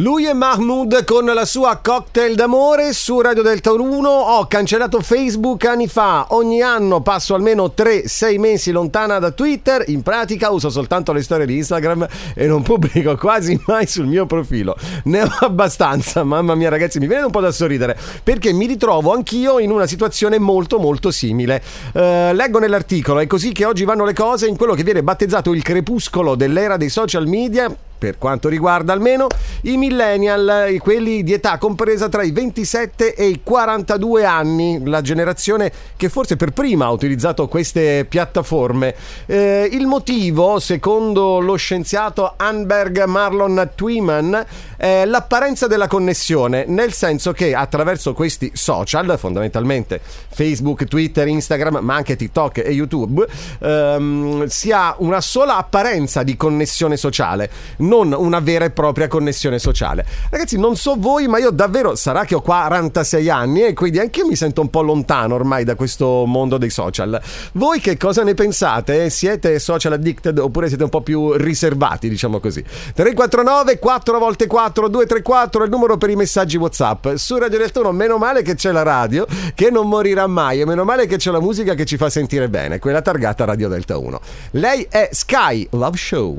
Lui è Mahmood con la sua cocktail d'amore su Radio Delta 1. Ho cancellato Facebook anni fa. Ogni anno passo almeno 3-6 mesi lontana da Twitter. In pratica uso soltanto le storie di Instagram e non pubblico quasi mai sul mio profilo. Ne ho abbastanza, mamma mia ragazzi, mi viene un po' da sorridere perché mi ritrovo anch'io in una situazione molto molto simile. Uh, leggo nell'articolo, è così che oggi vanno le cose in quello che viene battezzato il crepuscolo dell'era dei social media per quanto riguarda almeno i millennial, quelli di età compresa tra i 27 e i 42 anni, la generazione che forse per prima ha utilizzato queste piattaforme. Eh, il motivo, secondo lo scienziato Anberg Marlon Twyman, è l'apparenza della connessione, nel senso che attraverso questi social, fondamentalmente Facebook, Twitter, Instagram, ma anche TikTok e YouTube, ehm, si ha una sola apparenza di connessione sociale non una vera e propria connessione sociale. Ragazzi, non so voi, ma io davvero sarà che ho 46 anni e quindi anche io mi sento un po' lontano ormai da questo mondo dei social. Voi che cosa ne pensate? Siete social addicted oppure siete un po' più riservati, diciamo così? 349 4 volte 4 234 è il numero per i messaggi WhatsApp. Su Radio Delta 1 meno male che c'è la radio che non morirà mai e meno male che c'è la musica che ci fa sentire bene, quella targata Radio Delta 1. Lei è Sky Love Show.